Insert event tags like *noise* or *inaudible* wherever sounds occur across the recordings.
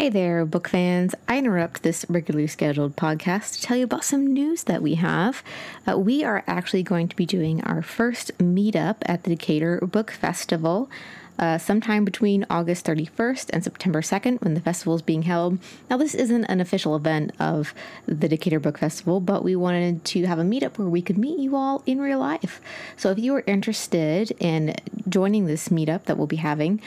Hey there, book fans. I interrupt this regularly scheduled podcast to tell you about some news that we have. Uh, we are actually going to be doing our first meetup at the Decatur Book Festival. Uh, sometime between August 31st and September 2nd when the festival is being held. Now, this isn't an official event of the Decatur Book Festival, but we wanted to have a meetup where we could meet you all in real life. So, if you are interested in joining this meetup that we'll be having,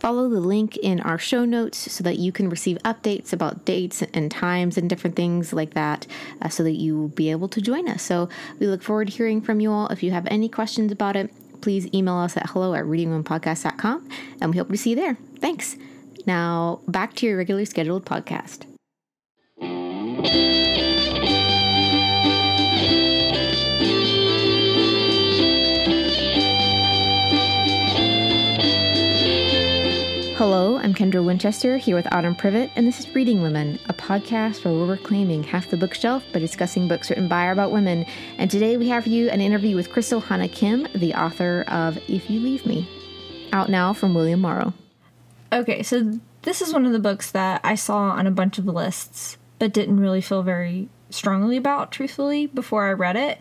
Follow the link in our show notes so that you can receive updates about dates and times and different things like that uh, so that you will be able to join us. So we look forward to hearing from you all. If you have any questions about it, please email us at hello at readingroompodcast.com and we hope to see you there. Thanks. Now back to your regularly scheduled podcast. Hello, I'm Kendra Winchester here with Autumn Privett, and this is Reading Women, a podcast where we're reclaiming half the bookshelf by discussing books written by or about women. And today we have for you an interview with Crystal Hana Kim, the author of If You Leave Me, out now from William Morrow. Okay, so this is one of the books that I saw on a bunch of lists, but didn't really feel very strongly about, truthfully, before I read it.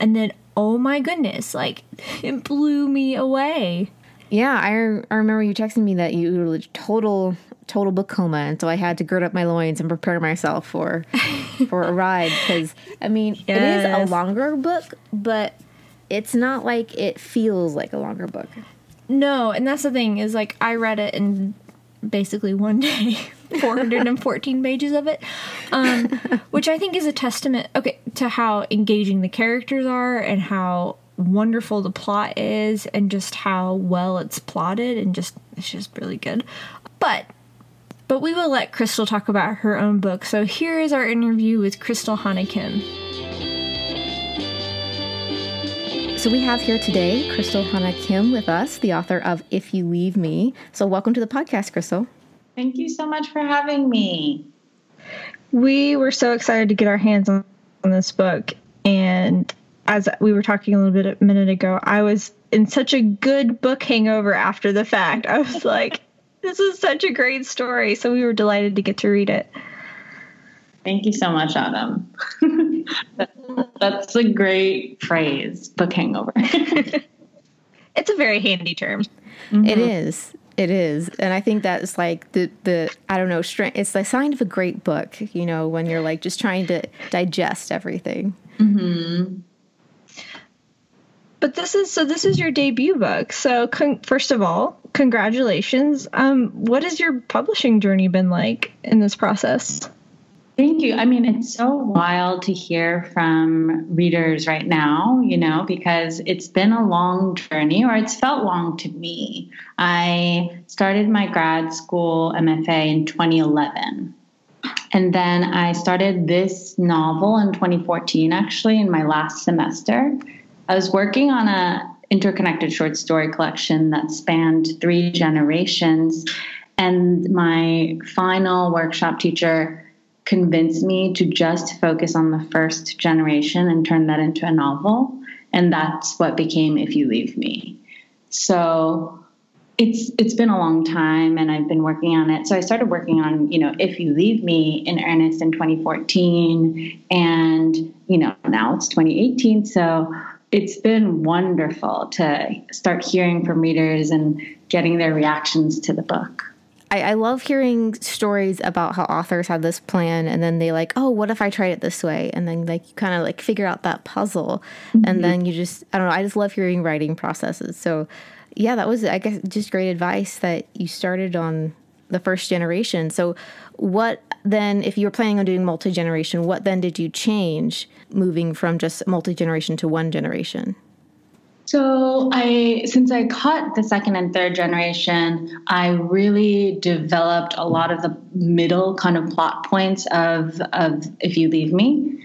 And then, oh my goodness, like, *laughs* it blew me away. Yeah, I, I remember you texting me that you were total total book coma, and so I had to gird up my loins and prepare myself for *laughs* for a ride because I mean yes. it is a longer book, but it's not like it feels like a longer book. No, and that's the thing is like I read it in basically one day, *laughs* 414 *laughs* pages of it, um, which I think is a testament okay to how engaging the characters are and how wonderful the plot is and just how well it's plotted and just it's just really good. But but we will let Crystal talk about her own book. So here is our interview with Crystal Hana Kim. So we have here today Crystal Hana Kim with us, the author of If You Leave Me. So welcome to the podcast, Crystal. Thank you so much for having me. We were so excited to get our hands on this book and as we were talking a little bit a minute ago, I was in such a good book hangover after the fact. I was like, *laughs* this is such a great story. So we were delighted to get to read it. Thank you so much, Autumn. *laughs* That's a great phrase, book hangover. *laughs* it's a very handy term. Mm-hmm. It is. It is. And I think that's like the the I don't know, strength it's the sign of a great book, you know, when you're like just trying to digest everything. Mm-hmm. But this is so. This is your debut book. So con- first of all, congratulations. Um, what has your publishing journey been like in this process? Thank you. I mean, it's so wild to hear from readers right now, you know, because it's been a long journey, or it's felt long to me. I started my grad school MFA in 2011. And then I started this novel in 2014, actually, in my last semester. I was working on a interconnected short story collection that spanned three generations and my final workshop teacher convinced me to just focus on the first generation and turn that into a novel and that's what became if you leave me so it's it's been a long time and I've been working on it. So I started working on, you know, If You Leave Me in earnest in 2014 and, you know, now it's 2018. So it's been wonderful to start hearing from readers and getting their reactions to the book. I, I, love hearing stories about how authors had this plan and then they like, oh, what if I tried it this way? And then like you kind of like figure out that puzzle. Mm-hmm. And then you just I don't know, I just love hearing writing processes. So yeah, that was I guess just great advice that you started on the first generation. So what then if you were planning on doing multi-generation, what then did you change moving from just multi-generation to one generation? So I since I caught the second and third generation, I really developed a lot of the middle kind of plot points of of if you leave me.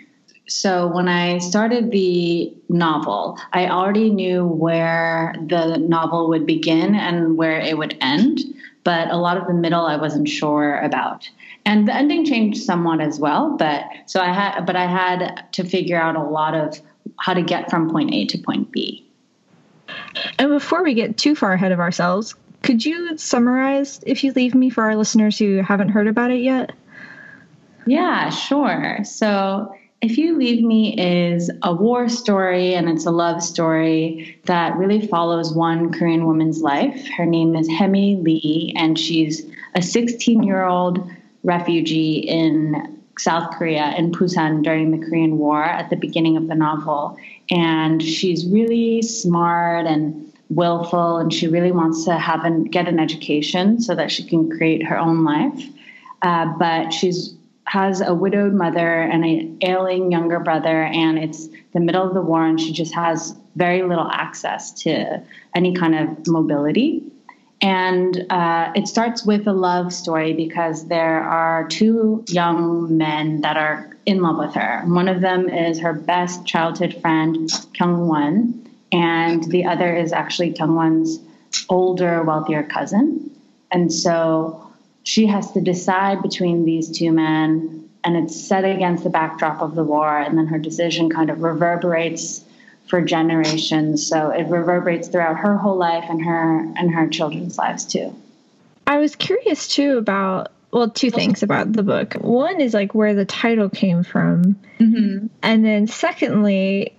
So when I started the novel, I already knew where the novel would begin and where it would end, but a lot of the middle I wasn't sure about and the ending changed somewhat as well but so i had but i had to figure out a lot of how to get from point a to point b and before we get too far ahead of ourselves Could you summarize If You Leave Me for our listeners who haven't heard about it yet? Yeah, sure. So, If You Leave Me is a war story and it's a love story that really follows one Korean woman's life. Her name is Haemi Lee, and she's a 16 year old refugee in South Korea, in Busan, during the Korean War at the beginning of the novel. And she's really smart and willful, and she really wants to have an, get an education so that she can create her own life. Uh, but she's has a widowed mother and an ailing younger brother, and it's the middle of the war, and she just has very little access to any kind of mobility. And uh, it starts with a love story because there are two young men that are in love with her. One of them is her best childhood friend, Kyunghwan, and the other is actually Kyunghwan's older, wealthier cousin. And so she has to decide between these two men, and it's set against the backdrop of the war, and then her decision kind of reverberates for generations. So it reverberates throughout her whole life and her and her children's lives too. I was curious too about well, two things about the book. One is like where the title came from, mm-hmm. and then secondly,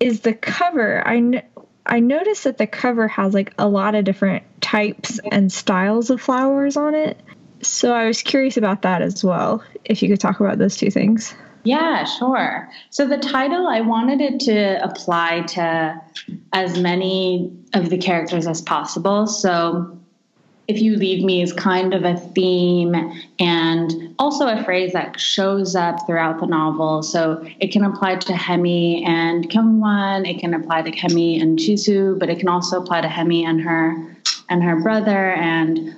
is the cover. I I noticed that the cover has like a lot of different types and styles of flowers on it. So I was curious about that as well. If you could talk about those two things. Yeah, sure. So the title, I wanted it to apply to as many of the characters as possible. So if you leave me is kind of a theme and also a phrase that shows up throughout the novel. So it can apply to Haemi and Kyunghwan, it can apply to Haemi and Jisoo, but it can also apply to Haemi and her and her brother and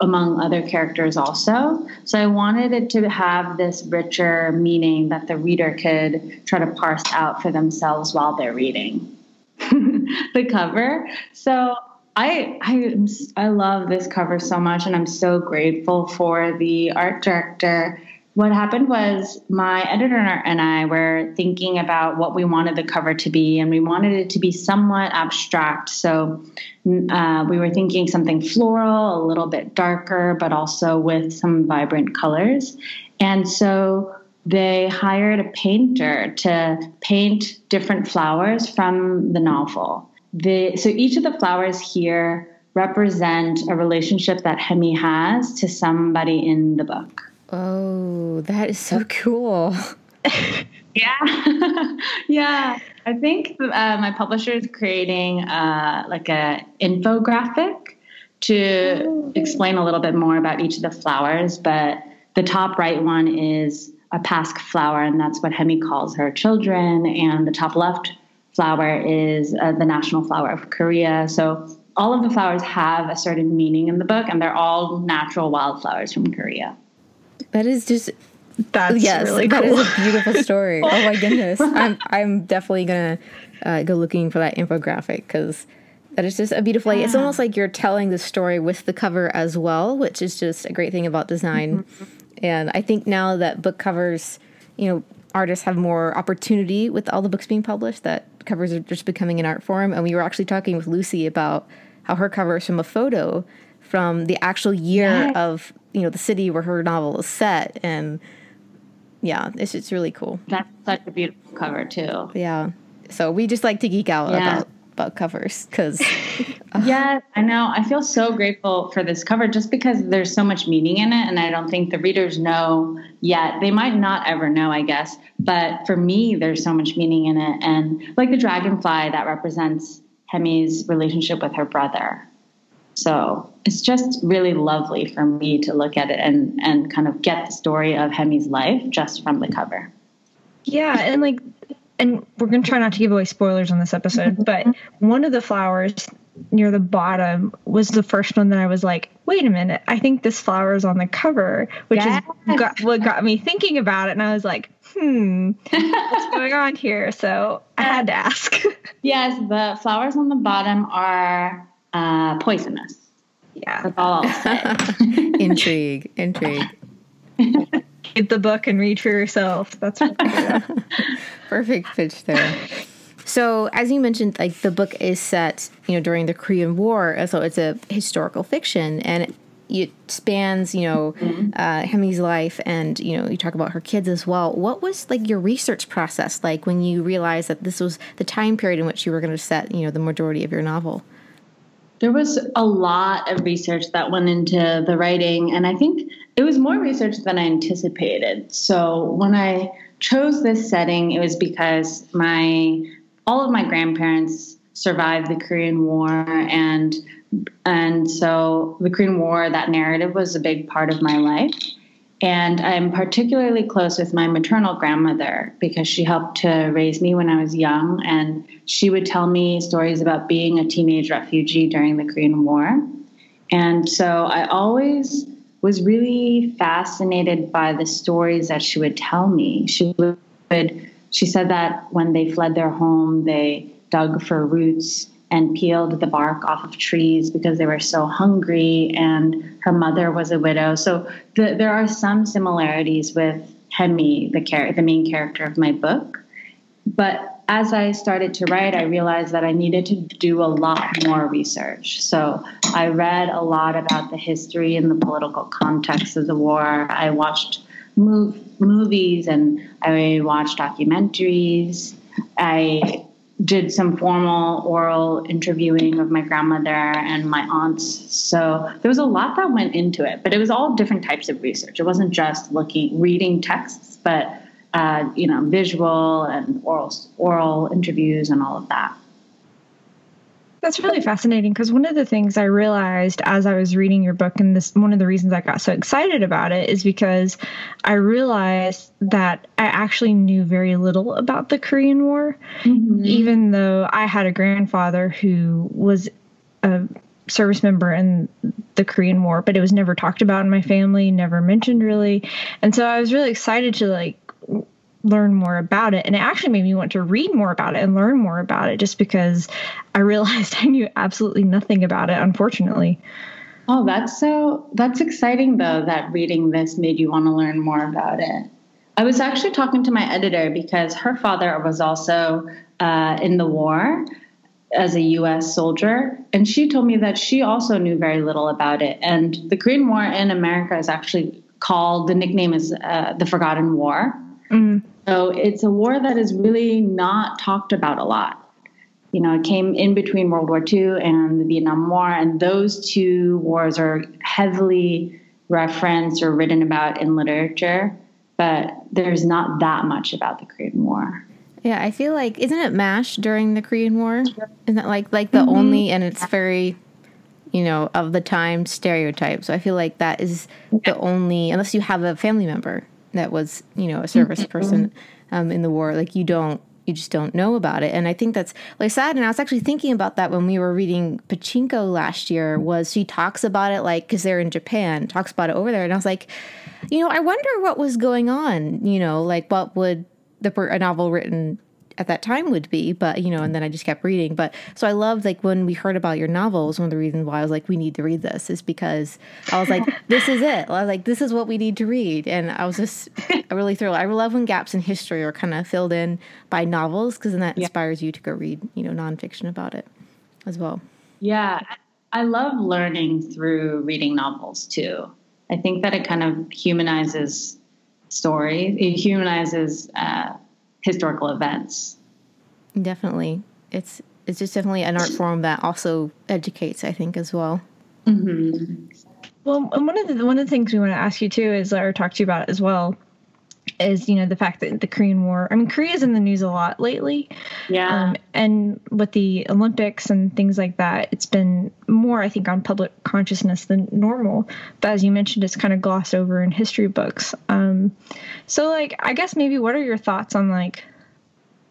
among other characters also. So I wanted it to have this richer meaning that the reader could try to parse out for themselves while they're reading *laughs* the cover. So I I I love this cover so much, and I'm so grateful for the art director. What happened was my editor and I were thinking about what we wanted the cover to be, and we wanted it to be somewhat abstract. So uh, we were thinking something floral, a little bit darker, but also with some vibrant colors. And so they hired a painter to paint different flowers from the novel the so each of the flowers here represent a relationship that Haemi has to somebody in the book. Oh, that is so cool. *laughs* yeah, *laughs* yeah. I think uh, my publisher is creating uh, like a infographic to oh. explain a little bit more about each of the flowers. But the top right one is a pasque flower, and that's what Haemi calls her children. And the top left flower is uh, the national flower of Korea. So all of the flowers have a certain meaning in the book, and they're all natural wildflowers from Korea. That is just that's yes, really cool. That is a beautiful *laughs* story. oh my goodness, *laughs* I'm I'm definitely gonna uh, go looking for that infographic because that is just a beautiful. Yeah. It's almost like you're telling the story with the cover as well, which is just a great thing about design. Mm-hmm. And I think now that book covers, you know, artists have more opportunity with all the books being published that covers are just becoming an art form. And we were actually talking with Lucy about how her cover is from a photo from the actual year yes. of you know the city where her novel is set, and yeah, it's it's really cool. That's such a beautiful cover too. Yeah, so we just like to geek out yeah. about about covers because *laughs* uh, yeah i know. I feel so grateful for this cover just because there's so much meaning in it and i don't think the readers know yet. They might not ever know i guess but for me there's so much meaning in it. And like the dragonfly that represents haemi's relationship with her brother. So it's just really lovely for me to look at it and and kind of get the story of haemi's life just from the cover. Yeah and like and we're going to try not to give away spoilers on this episode, *laughs* but one of the flowers near the bottom was the first one that I was like, wait a minute, I think this flower is on the cover, which yes. is got, what got me thinking about it. And I was like, hmm, what's *laughs* going on here? So I had to ask. *laughs* yes, the flowers on the bottom are uh, poisonous. Yeah. That's all I'll say. intrigue, intrigue. Get the book and read for yourself. That's *laughs* perfect pitch there. So, as you mentioned, like the book is set, you know, during the Korean War, so it's a historical fiction, and it, it spans, you know, mm-hmm. uh, Haemi's life, and you know, you talk about her kids as well. What was like your research process like when you realized that this was the time period in which you were going to set, you know, the majority of your novel? There was a lot of research that went into the writing, and I think it was more research than I anticipated. So when I chose this setting, it was because my all of my grandparents survived the Korean War and and so the Korean War that narrative was a big part of my life. And I'm particularly close with my maternal grandmother because she helped to raise me when I was young and she would tell me stories about being a teenage refugee during the Korean War. And so I always was really fascinated by the stories that she would tell me. She would she said that when they fled their home, they dug for roots and peeled the bark off of trees because they were so hungry and her mother was a widow. So the, there are some similarities with Haemi, the char- the main character of my book. But as I started to write, I realized that I needed to do a lot more research. So I read a lot about the history and the political context of the war. I watched movies and I watched documentaries. I did some formal oral interviewing of my grandmother and my aunts. So there was a lot that went into it, but it was all different types of research. It wasn't just looking, reading texts, but uh, you know, visual and oral oral interviews and all of that. That's really fascinating because one of the things I realized as I was reading your book, and this one of the reasons I got so excited about it is because I realized that I actually knew very little about the Korean War, mm-hmm. even though I had a grandfather who was a service member in the Korean War, but it was never talked about in my family, never mentioned really. And so I was really excited to like learn more about it. And it actually made me want to read more about it and learn more about it just because I realized *laughs* I knew absolutely nothing about it, unfortunately. Oh, that's so that's exciting though that reading this made you want to learn more about it. I was actually talking to my editor because her father was also uh, in the war as a US soldier. And she told me that she also knew very little about it. And the Korean War in America is actually called, the nickname is uh, the Forgotten War. Mm. So it's a war that is really not talked about a lot. You know, it came in between World War II and the Vietnam War, and those two wars are heavily referenced or written about in literature, but there's not that much about the Korean War. Yeah, I feel like isn't it MASH during the Korean War? Isn't that like like the mm-hmm. only and it's very you know, of the time stereotype. So I feel like that is the only unless you have a family member that was you know a service mm-hmm. person um, in the war like you don't you just don't know about it and i think that's like sad and i was actually thinking about that when we were reading pachinko last year was she talks about it like because they're in japan talks about it over there and i was like you know i wonder what was going on you know like what would the a novel written at that time would be but you know and then i just kept reading. But so i loved like when we heard about your novels one of the reasons why i was like we need to read this is because i was like *laughs* this is it. I was like this is what we need to read. And i was just really thrilled. I love when gaps in history are kind of filled in by novels because then that yeah. inspires you to go read you know nonfiction about it as well. Yeah. I love learning through reading novels too. I think that it kind of humanizes stories it humanizes uh, historical events. Definitely, it's it's just definitely an art form that also educates. I think as well. Mm-hmm. Well, one of the one of the things we want to ask you too is or talk to you about as well is you know the fact that the Korean War. I mean, Korea is in the news a lot lately. Yeah. Um, and with the Olympics and things like that, it's been more, I think, on public consciousness than normal. But as you mentioned, it's kind of glossed over in history books. Um, so, like, I guess maybe what are your thoughts on like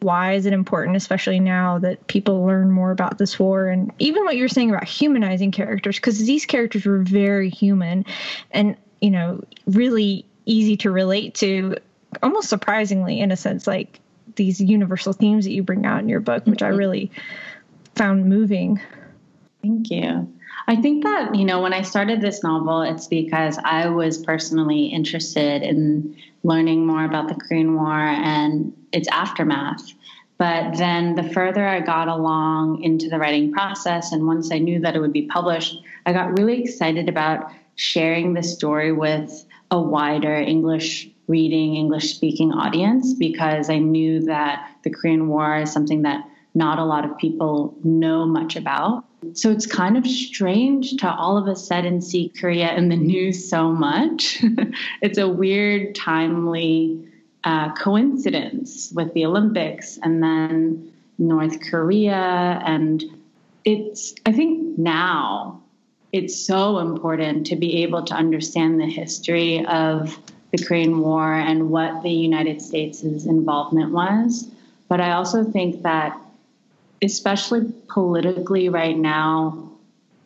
why is it important, especially now that people learn more about this war and even what you're saying about humanizing characters, because these characters were very human and you know really easy to relate to, almost surprisingly, in a sense, like these universal themes that you bring out in your book, which I mm-hmm. really found moving. Thank you. I think that, you know, when I started this novel, it's because I was personally interested in learning more about the Korean War and its aftermath. But then the further I got along into the writing process, and once I knew that it would be published, I got really excited about sharing the story with a wider English reading, English speaking audience because I knew that the Korean War is something that not a lot of people know much about. So it's kind of strange to all of a sudden see Korea in the news so much. *laughs* it's a weird, timely uh, coincidence with the Olympics and then North Korea. And it's, I think now it's so important to be able to understand the history of the Korean War and what the United States' involvement was. But I also think that, especially politically right now,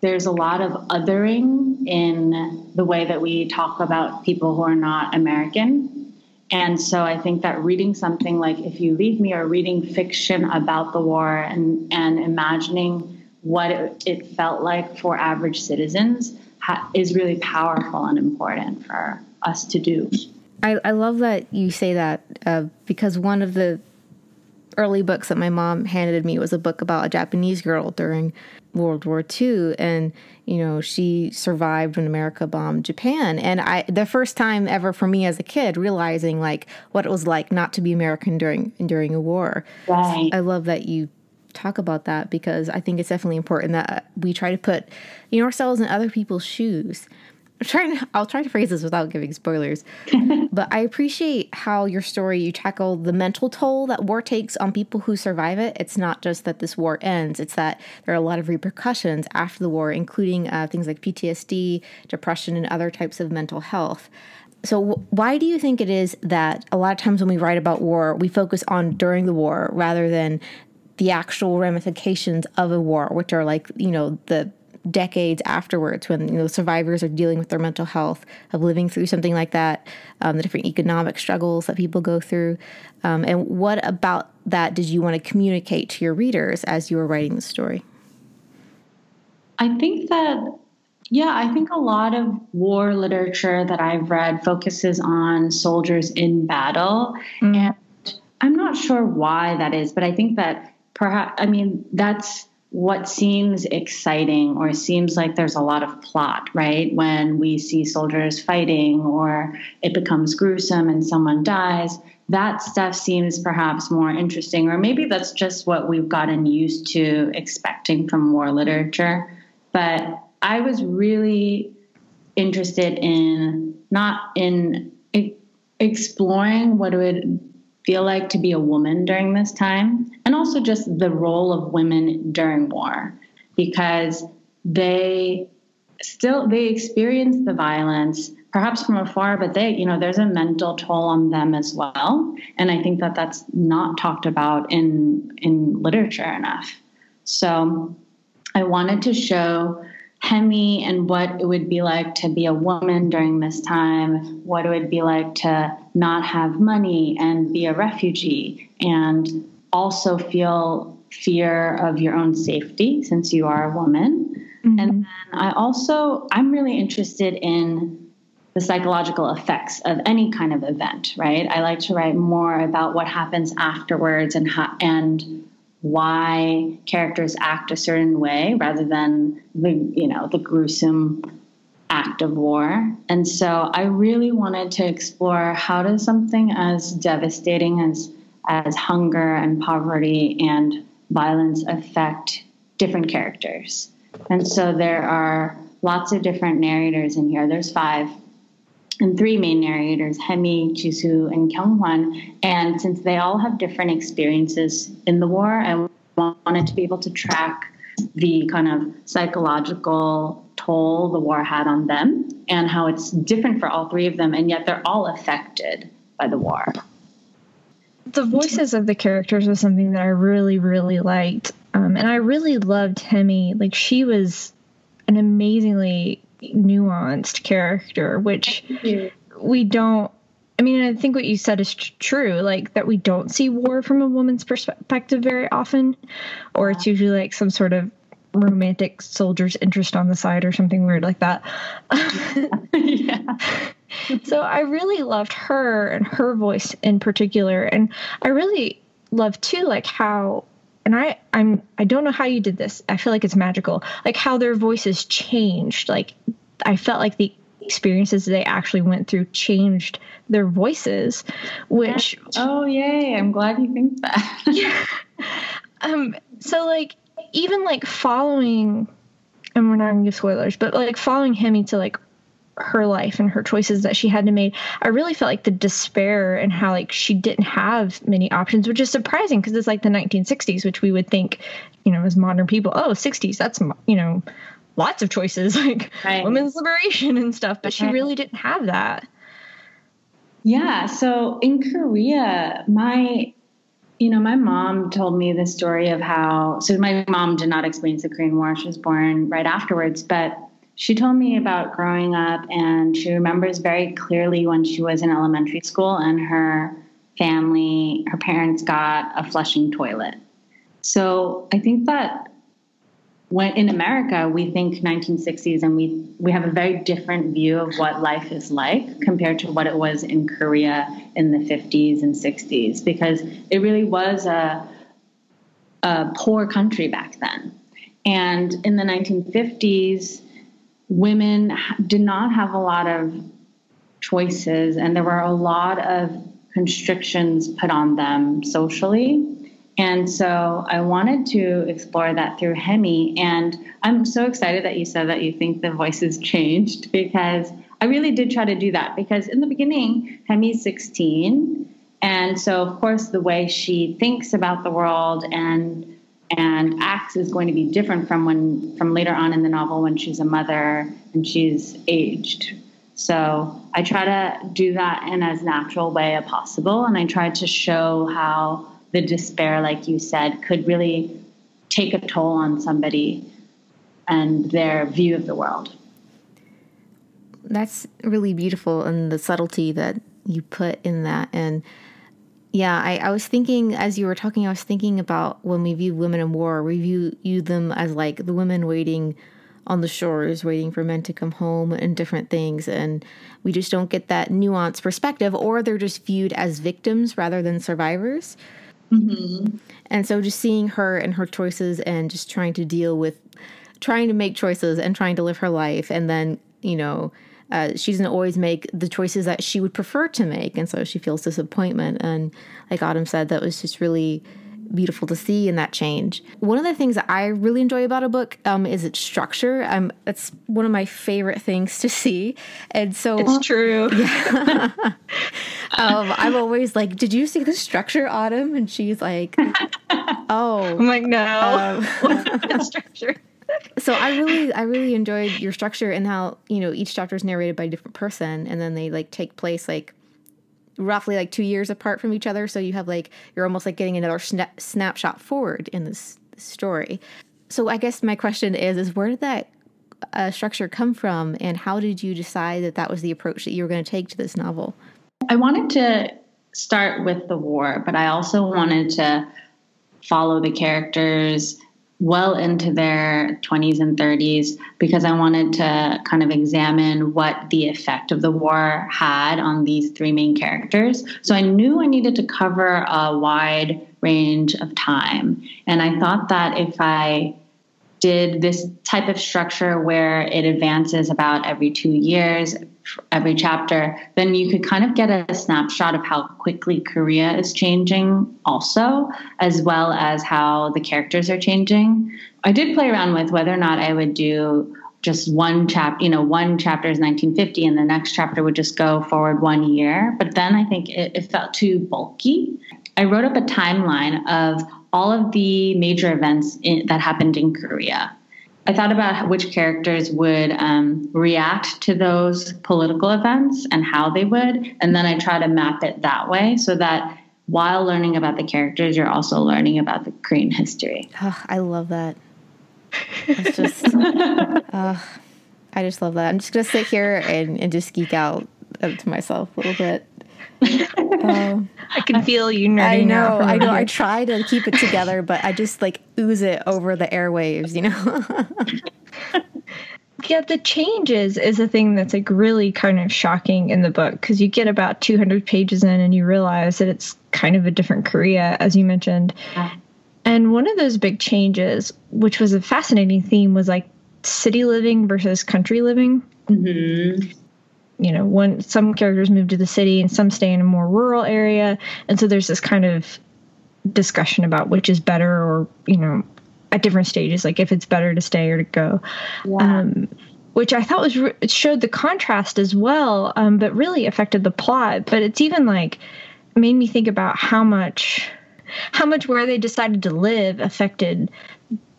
there's a lot of othering in the way that we talk about people who are not American. And so I think that reading something like If You Leave Me or reading fiction about the war and, and imagining what it, it felt like for average citizens ha- is really powerful and important for us to do. I, I love that you say that uh, because one of the early books that my mom handed me was a book about a Japanese girl during World War II, and you know she survived when America bombed Japan. And I, the first time ever for me as a kid, realizing like what it was like not to be American during during a war. Right. I love that you talk about that because I think it's definitely important that we try to put you know ourselves in other people's shoes I'm trying to, I'll try to phrase this without giving spoilers. *laughs* but I appreciate how your story you tackle the mental toll that war takes on people who survive it. It's not just that this war ends; it's that there are a lot of repercussions after the war, including uh, things like PTSD, depression, and other types of mental health. So, why do you think it is that a lot of times when we write about war, we focus on during the war rather than the actual ramifications of a war, which are like you know the decades afterwards when you know survivors are dealing with their mental health of living through something like that um, the different economic struggles that people go through. Um, and what about that did you want to communicate to your readers as you were writing the story? I think that yeah i think a lot of war literature that i've read focuses on soldiers in battle. Mm. and i'm not sure why that is but i think that perhaps i mean that's what seems exciting or seems like there's a lot of plot, right? When we see soldiers fighting or it becomes gruesome and someone dies, that stuff seems perhaps more interesting, or maybe that's just what we've gotten used to expecting from war literature. But I was really interested in not in exploring what it would feel like to be a woman during this time, and also just the role of women during war, because they still they experience the violence perhaps from afar but they you know there's a mental toll on them as well. And i think that that's not talked about in in literature enough. So i wanted to show Haemi and what it would be like to be a woman during this time, what it would be like to not have money and be a refugee, and also feel fear of your own safety since you are a woman. Mm-hmm. And then I also, I'm really interested in the psychological effects of any kind of event, right? I like to write more about what happens afterwards and how, and why characters act a certain way rather than the you know the gruesome act of war. And so I really wanted to explore how does something as devastating as as hunger and poverty and violence affect different characters. And so there are lots of different narrators in here. There's five and three main narrators, Haemi, Jisoo, and Kyunghwan. And since they all have different experiences in the war, I wanted to be able to track the kind of psychological toll the war had on them and how it's different for all three of them, and yet they're all affected by the war. The voices of the characters was something that I really, really liked. Um, and I really loved Haemi. Like, she was an amazingly nuanced character, which we don't. I mean, I think what you said is true, like that we don't see war from a woman's perspective very often, or it's usually like some sort of romantic soldier's interest on the side or something weird like that. yeah. so I really loved her and her voice in particular. And I really love too, like how, and I, I'm, I don't know how you did this. I feel like it's magical. Like how their voices changed. Like I felt like the experiences they actually went through changed their voices, which. Oh, yay. I'm glad you think that. *laughs* yeah. Um, so like, even like following, and we're not gonna give spoilers, but like following Haemi to like her life and her choices that she had to make i really felt like the despair and how like she didn't have many options which is surprising because it's like the 1960s which we would think you know as modern people oh 60s that's you know lots of choices *laughs* like right. women's liberation and stuff but she really didn't have that yeah so in korea my you know my mom told me the story of how so my mom did not experience the korean war she was born right afterwards but she told me about growing up, and she remembers very clearly when she was in elementary school and her family, her parents got a flushing toilet. So I think that when in America we think 1960s and we we have a very different view of what life is like compared to what it was in Korea in the 50s and 60s because it really was a a poor country back then. And in the 1950s women did not have a lot of choices, and there were a lot of constrictions put on them socially. And so I wanted to explore that through Haemi. And I'm so excited that you said that you think the voices changed because I really did try to do that. Because in the beginning, Haemi's 16. And so, of course, the way she thinks about the world and and acts is going to be different from when from later on in the novel when she's a mother and she's aged so i try to do that in as natural way as possible and i try to show how the despair like you said could really take a toll on somebody and their view of the world that's really beautiful and the subtlety that you put in that and yeah, I, I was thinking as you were talking, I was thinking about when we view women in war, we view, view them as like the women waiting on the shores, waiting for men to come home and different things. And we just don't get that nuanced perspective, or they're just viewed as victims rather than survivors. Mm-hmm. And so just seeing her and her choices and just trying to deal with trying to make choices and trying to live her life and then, you know, uh, she doesn't always make the choices that she would prefer to make, and so she feels disappointment. And like Autumn said, that was just really beautiful to see in that change. One of the things that I really enjoy about a book um, is its structure. Um, it's one of my favorite things to see, and so it's true. *laughs* Yeah. um, I'm always like, "Did you see the structure, Autumn?" And she's like, "Oh." *laughs* I'm like, "No, um, *laughs* structure." so I really I really enjoyed your structure and how you know each chapter is narrated by a different person and then they like take place like roughly like two years apart from each other. So you have like you're almost like getting another sna- snapshot forward in this, this, story. So i guess my question is is where did that uh, structure come from? And how did you decide that that was the approach that you were going to take to this novel? I wanted to start with the war but i also wanted to follow the characters well into their 20s and 30s because I wanted to kind of examine what the effect of the war had on these three main characters. So I knew I needed to cover a wide range of time. And I thought that if I did this type of structure where it advances about every two years, every chapter, then you could kind of get a snapshot of how quickly Korea is changing, also, as well as how the characters are changing. I did play around with whether or not I would do just one chapter, you know, one chapter is 1950 and the next chapter would just go forward one year. But then I think it, it felt too bulky. I wrote up a timeline of all of the major events in, that happened in Korea. I thought about which characters would um, react to those political events and how they would, and then I try to map it that way so that while learning about the characters, you're also learning about the Korean history. Oh, I love that. It's *laughs* just, uh, I just love that. I'm just gonna sit here and, and just geek out to myself a little bit. Um, I can feel you nerding I know, I know. I try to keep it together, but I just like ooze it over the airwaves, you know. *laughs* yeah, the changes is a thing that's like really kind of shocking in the book because you get about 200 pages in and you realize that it's kind of a different Korea, as you mentioned. Yeah. And one of those big changes, which was a fascinating theme, was like city living versus country living. Mm-hmm. You know, when some characters move to the city and some stay in a more rural area. And so there's this kind of discussion about which is better or, you know, at different stages, like if it's better to stay or to go. Yeah. Um, which I thought was it showed the contrast as well, um, but really affected the plot. But it's even like made me think about how much how much where they decided to live affected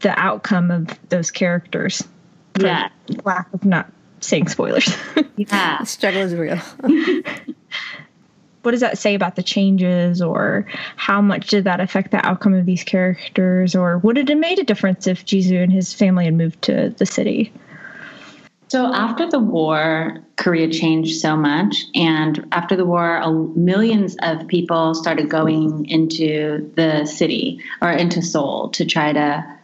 the outcome of those characters. Yeah, lack of not saying spoilers. yeah, *laughs* the struggle is real. *laughs* what does that say about the changes or how much did that affect the outcome of these characters or would it have made a difference if Jisoo and his family had moved to the city? So after the war, Korea changed so much. And after the war, millions of people started going into the city or into Seoul to try to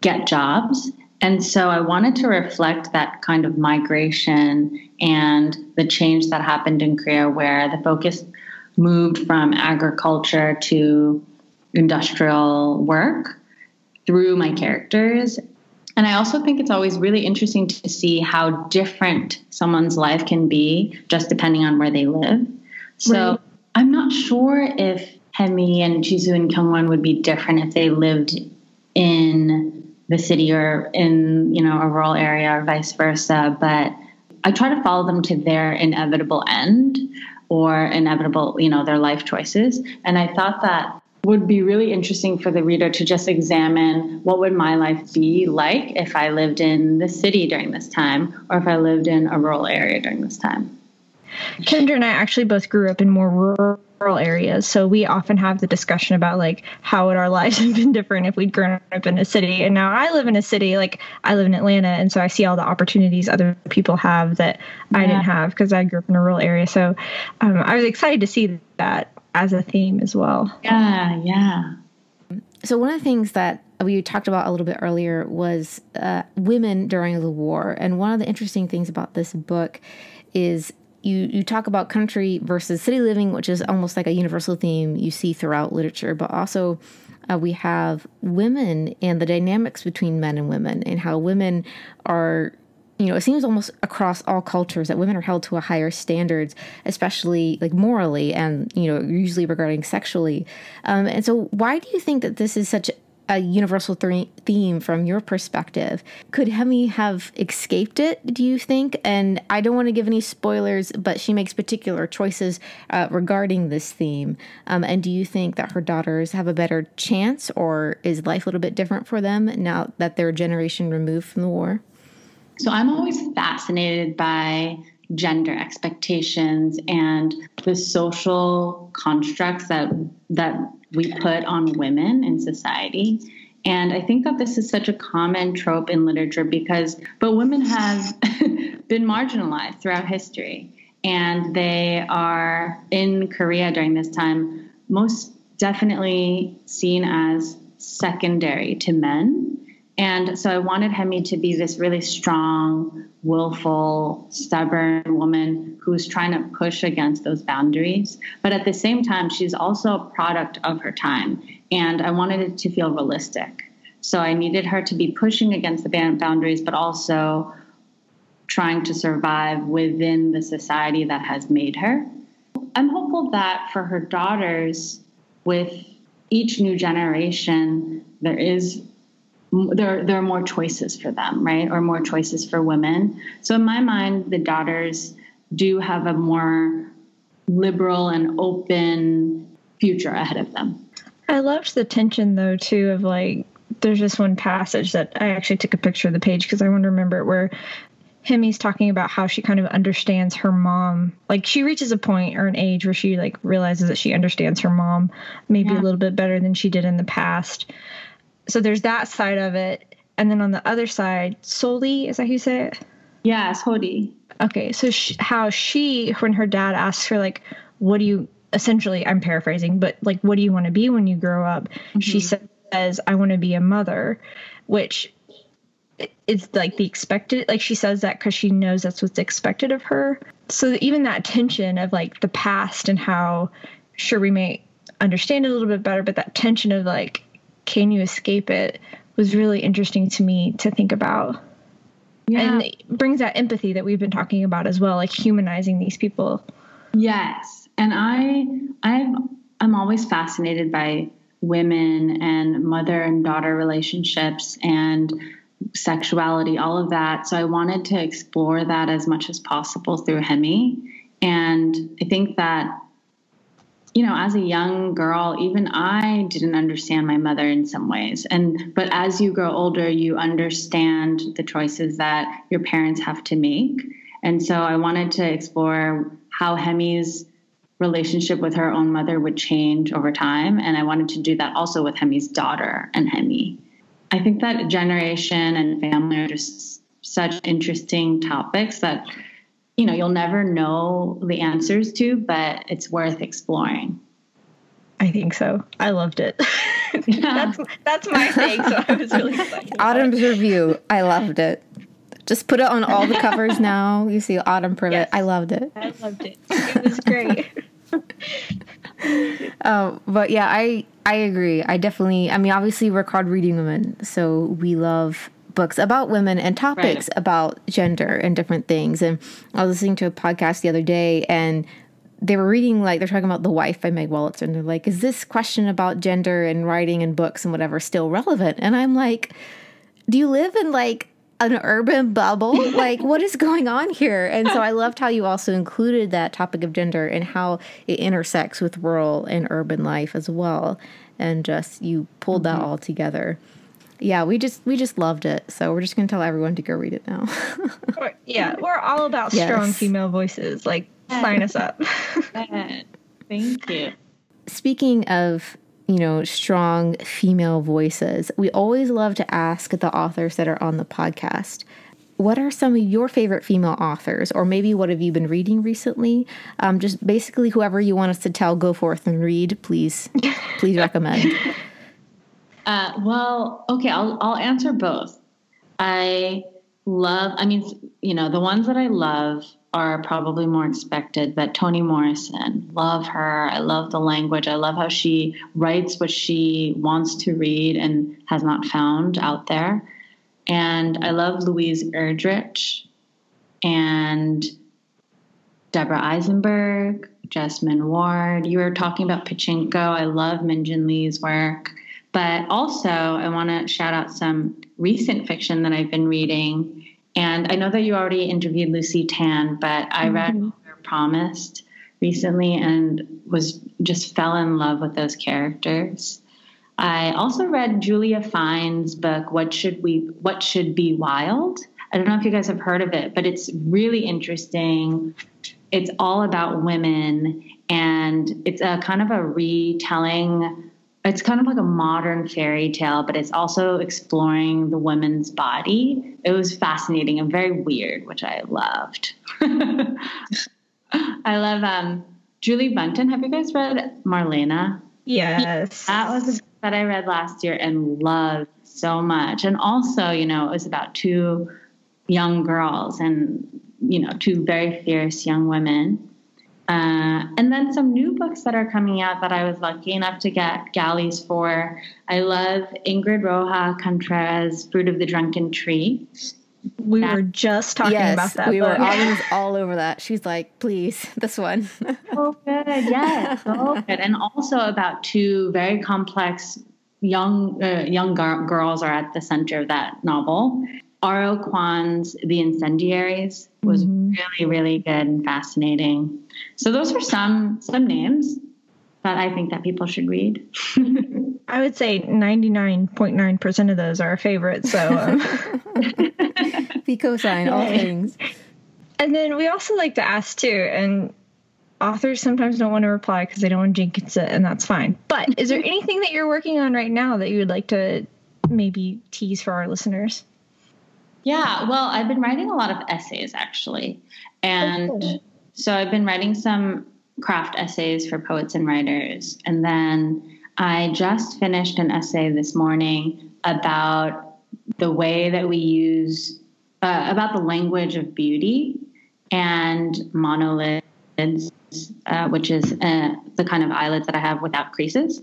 get jobs. And so I wanted to reflect that kind of migration and the change that happened in Korea, where the focus moved from agriculture to industrial work through my characters. And I also think it's always really interesting to see how different someone's life can be just depending on where they live. So right. I'm not sure if Haemi and Jisoo and Kyunghwan would be different if they lived in the city or in, you know, a rural area or vice versa. But I try to follow them to their inevitable end or inevitable, you know, their life choices. And I thought that would be really interesting for the reader to just examine what would my life be like if I lived in the city during this time or if I lived in a rural area during this time. Kendra and I actually both grew up in more rural areas, so we often have the discussion about like how would our *laughs* lives have been different if we'd grown up in a city. And now I live in a city, like I live in Atlanta, and so I see all the opportunities other people have that yeah. I didn't have because I grew up in a rural area. So um, I was excited to see that as a theme as well. Yeah, yeah. So one of the things that we talked about a little bit earlier was uh, women during the war, and one of the interesting things about this book is you you talk about country versus city living, which is almost like a universal theme you see throughout literature, but also uh, we have women and the dynamics between men and women, and how women are you know, it seems almost across all cultures that women are held to a higher standards, especially like morally and, you know, usually regarding sexually. Um, and so, why do you think that this is such a universal th- theme from your perspective? Could Haemi have escaped it, do you think? And I don't want to give any spoilers, but she makes particular choices uh, regarding this theme. Um, and do you think that her daughters have a better chance, or is life a little bit different for them now that they're a generation removed from the war? So I'm always fascinated by gender expectations and the social constructs that that we put on women in society. And I think that this is such a common trope in literature because but women have *laughs* been marginalized throughout history and they are in Korea during this time most definitely seen as secondary to men and so I wanted Haemi to be this really strong, willful, stubborn woman who's trying to push against those boundaries. But at the same time, she's also a product of her time. And I wanted it to feel realistic. So I needed her to be pushing against the boundaries, but also trying to survive within the society that has made her. I'm hopeful that for her daughters, with each new generation, there is there there are more choices for them, right? Or more choices for women. So in my mind, the daughters do have a more liberal and open future ahead of them. I loved the tension though too of like there's this one passage that I actually took a picture of the page because I want to remember it where Haemi's talking about how she kind of understands her mom. Like she reaches a point or an age where she like realizes that she understands her mom maybe yeah. a little bit better than she did in the past so there's that side of it. And then on the other side Solee is that how you say it? Yeah Solee okay so sh- how she when her dad asks her like what do you essentially i'm paraphrasing but like what do you want to be when you grow up? Mm-hmm. she says i want to be a mother which it's like the expected like she says that because she knows that's what's expected of her. So even that tension of like the past and how sure we may understand it a little bit better but that tension of like can you escape it was really interesting to me to think about yeah. and it brings that empathy that we've been talking about as well like humanizing these people yes and i i'm i'm always fascinated by women and mother and daughter relationships and sexuality, all of that. So I wanted to explore that as much as possible through Haemi. And I think that, you know, as a young girl, even I didn't understand my mother in some ways. And, but as you grow older, you understand the choices that your parents have to make. And so I wanted to explore how Haemi's relationship with her own mother would change over time. And I wanted to do that also with Haemi's daughter and Hemi. I think that generation and family are just such interesting topics that you know you'll never know the answers to, but it's worth exploring. I think so. I loved it. Yeah. *laughs* that's that's my thing. So I was really *laughs* excited. Autumn's review. I loved it. Just put it on all the covers *laughs* now. You see Autumn Privett. Yes. I loved it. I loved it. It was great. um, but yeah, I I agree. I definitely. I mean, obviously, we're called Reading Women, so we love books about women and topics right. about gender and different things. And I was listening to a podcast the other day, and they were reading like they're talking about the wife by meg wolitzer and they're like is this question about gender and writing and books and whatever still relevant and i'm like do you live in like an urban bubble. *laughs* like, what is going on here? And so I loved how you also included that topic of gender and how it intersects with rural and urban life as well. And just you pulled mm-hmm. that all together. Yeah, we just we just loved it. So we're just gonna tell everyone to go read it now. *laughs* yeah, we're all about yes. strong female voices. Like, sign us up. *laughs* Thank you. Speaking of you know, strong female voices, we always love to ask the authors that are on the podcast what are some of your favorite female authors or maybe what have you been reading recently um, just basically whoever you want us to tell go forth and read please please recommend *laughs* uh, well okay I'll, I'll answer both i love i mean you know the ones that i love are probably more expected, but Toni Morrison, love her. I love the language. I love how she writes what she wants to read and has not found out there. And I love Louise Erdrich and Deborah Eisenberg, Jesmyn Ward. You were talking about Pachinko. I love Min Jin Lee's work. But also, I want to shout out some recent fiction that I've been reading and I know that you already interviewed Lucy Tan, but I mm-hmm. read Promised recently and was just fell in love with those characters. I also read Julia Fine's book What Should We What Should Be Wild. I don't know if you guys have heard of it, but it's really interesting. It's all about women and it's a kind of a retelling it's kind of like a modern fairy tale, but it's also exploring the woman's body. It was fascinating and very weird, which I loved. *laughs* I love um, Julie Buntin. Have you guys read Marlena? Yes. That was a book that I read last year and loved so much. And also, you know, it was about two young girls and, you know, two very fierce young women uh, and then some new books that are coming out that I was lucky enough to get galleys for. I love Ingrid Rojas Contreras' Fruit of the Drunken Tree. We that, were just talking yes, about that. We book. were all, *laughs* all over that. She's like, please, *laughs* this one. oh, good. Yes. So *laughs* good. And also about two very complex young uh, young gar- girls are at the center of that novel. R.O. Kwon's The Incendiaries was mm-hmm. really, really good and fascinating. So those are some some names that I think that people should read. *laughs* I would say 99.9% of those are our favorites. So um. *laughs* we co-sign all things. And then we also like to ask too, and authors sometimes don't want to reply because they don't want to jinx it, and that's fine. But is there anything that you're working on right now that you would like to maybe tease for our listeners? Yeah, well, I've been writing a lot of essays actually. And okay. so I've been writing some craft essays for poets and writers. And then I just finished an essay this morning about the way that we use uh, about the language of beauty and monolids, uh, which is uh, the kind of eyelids that I have without creases.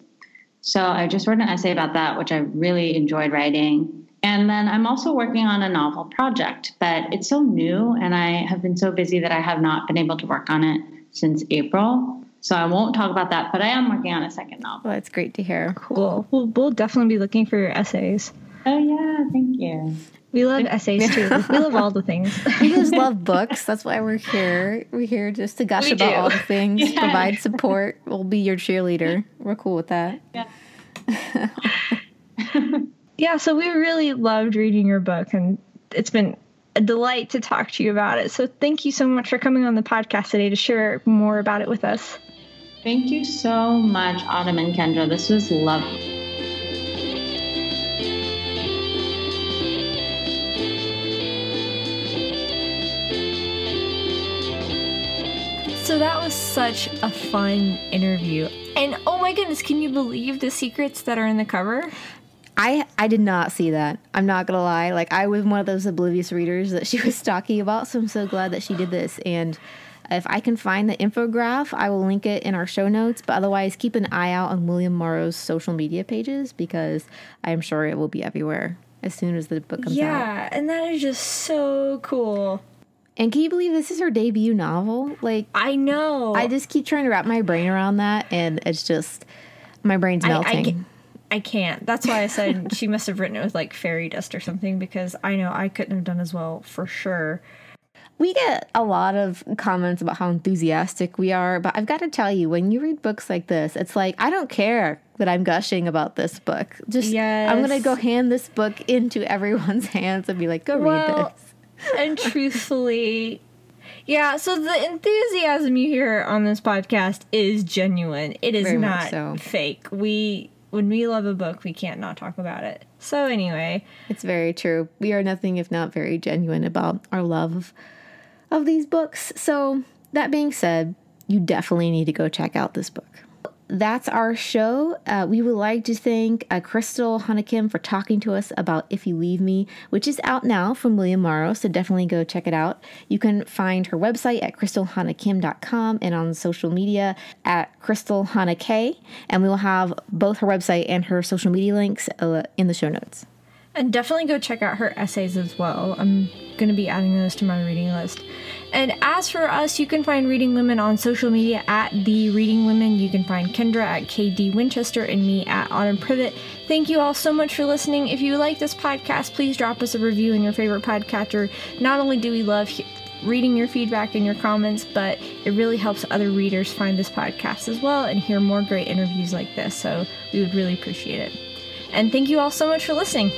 So I just wrote an essay about that, which I really enjoyed writing. And then I'm also working on a novel project, but it's so new and I have been so busy that I have not been able to work on it since April. So I won't talk about that, but I am working on a second novel. Well, that's great to hear. Cool. We'll, we'll definitely be looking for your essays. Oh, yeah. Thank you. We love essays too. we love all the things. *laughs* we just love books. That's why we're here. We're here just to gush we about do. all the things, *laughs* yeah. provide support. We'll be your cheerleader. We're cool with that. Yeah. *laughs* yeah, so we really loved reading your book and it's been a delight to talk to you about it. So thank you so much for coming on the podcast today to share more about it with us. Thank you so much, Autumn and Kendra. This was lovely. So that was such a fun interview. And oh my goodness, can you believe the secrets that are in the cover? I I did not see that. I'm not gonna lie. Like I was one of those oblivious readers that she *laughs* was talking about. So I'm so glad that she did this. And if I can find the infograph, I will link it in our show notes. But otherwise, keep an eye out on William Morrow's social media pages because I am sure it will be everywhere as soon as the book comes yeah, out. Yeah, and that is just so cool. And can you believe this is her debut novel? Like I know. I just keep trying to wrap my brain around that and it's just my brain's melting. I, I, I can't. That's why I said *laughs* she must have written it with like fairy dust or something because I know I couldn't have done as well for sure. We get a lot of comments about how enthusiastic we are, but I've got to tell you, when you read books like this, it's like I don't care that I'm gushing about this book. Just yes. I'm gonna go hand this book into everyone's *laughs* hands and be like, go well, read this and *laughs* truthfully, yeah, so the enthusiasm you hear on this podcast is genuine. It is Very not so. fake. We when we love a book, we can't not talk about it. So anyway, it's very true. We are nothing if not very genuine about our love of, these books. So that being said, you definitely need to go check out this book that's our show. Uh, we would like to thank uh, Crystal Hana Kim for talking to us about If You Leave Me, which is out now from William Morrow, so definitely go check it out. You can find her website at crystalhanakim.com and on social media at Crystal and we will have both her website and her social media links uh, in the show notes. And definitely go check out her essays as well. I'm going to be adding those to my reading list. And as for us, you can find Reading Women on social media at The Reading Women. You can find Kendra at KD Winchester and me at Autumn Privett. Thank you all so much for listening. If you like this podcast, please drop us a review in your favorite podcatcher. Not only do we love reading your feedback and your comments, but it really helps other readers find this podcast as well and hear more great interviews like this. So we would really appreciate it. And thank you all so much for listening.